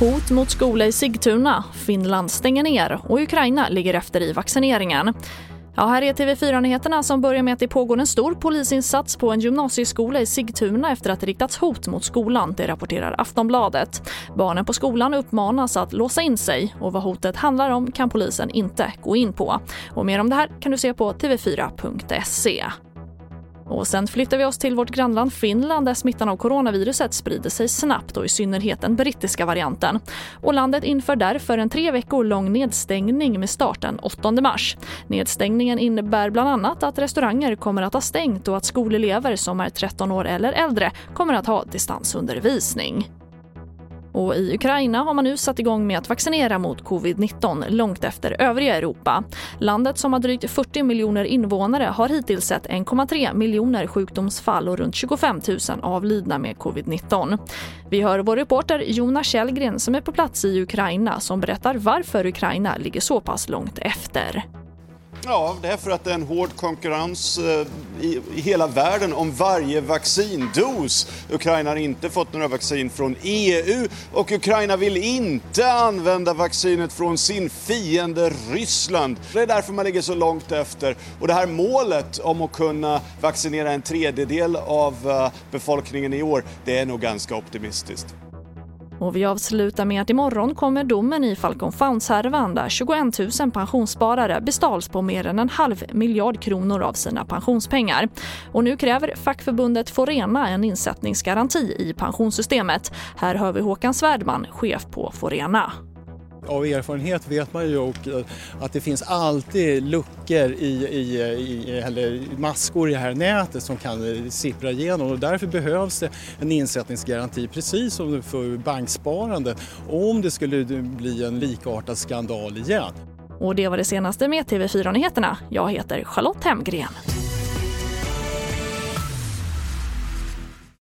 Hot mot skola i Sigtuna, Finland stänger ner och Ukraina ligger efter i vaccineringen. Ja, här är TV4-nyheterna som börjar med att det pågår en stor polisinsats på en gymnasieskola i Sigtuna efter att det riktats hot mot skolan, det rapporterar Aftonbladet. Barnen på skolan uppmanas att låsa in sig och vad hotet handlar om kan polisen inte gå in på. Och mer om det här kan du se på tv4.se. Och sen flyttar vi oss till vårt grannland Finland där smittan av coronaviruset sprider sig snabbt och i synnerhet den brittiska varianten. Och landet inför därför en tre veckor lång nedstängning med start den 8 mars. Nedstängningen innebär bland annat att restauranger kommer att ha stängt och att skolelever som är 13 år eller äldre kommer att ha distansundervisning. Och I Ukraina har man nu satt igång med att vaccinera mot covid-19 långt efter övriga Europa. Landet som har drygt 40 miljoner invånare har hittills sett 1,3 miljoner sjukdomsfall och runt 25 000 avlidna med covid-19. Vi hör vår reporter Jonas Källgren som är på plats i Ukraina som berättar varför Ukraina ligger så pass långt efter. Ja, det är för att det är en hård konkurrens eh, i, hela världen om varje vaccindos. Ukraina har inte fått några vaccin från EU och Ukraina vill inte använda vaccinet från sin fiende Ryssland. Det är därför man ligger så långt efter. Och det här målet om att kunna vaccinera en tredjedel av eh, befolkningen i år, det är nog ganska optimistiskt. Och vi avslutar med att imorgon kommer domen i Falcon Funds-härvan där 21 000 pensionssparare bestals på mer än en halv miljard kronor av sina pensionspengar. Och nu kräver fackförbundet Forena en insättningsgaranti i pensionssystemet. Här hör vi Håkan Svärdman, chef på Forena av erfarenhet vet man ju eh, att det finns alltid luckor i, i, i, eller maskor i det här nätet som kan eh, sippra igenom och därför behövs det en insättningsgaranti precis som för banksparande om det skulle bli en likartad skandal igen. Och det var det senaste med TV4 Nyheterna. Jag heter Charlotte Hemgren.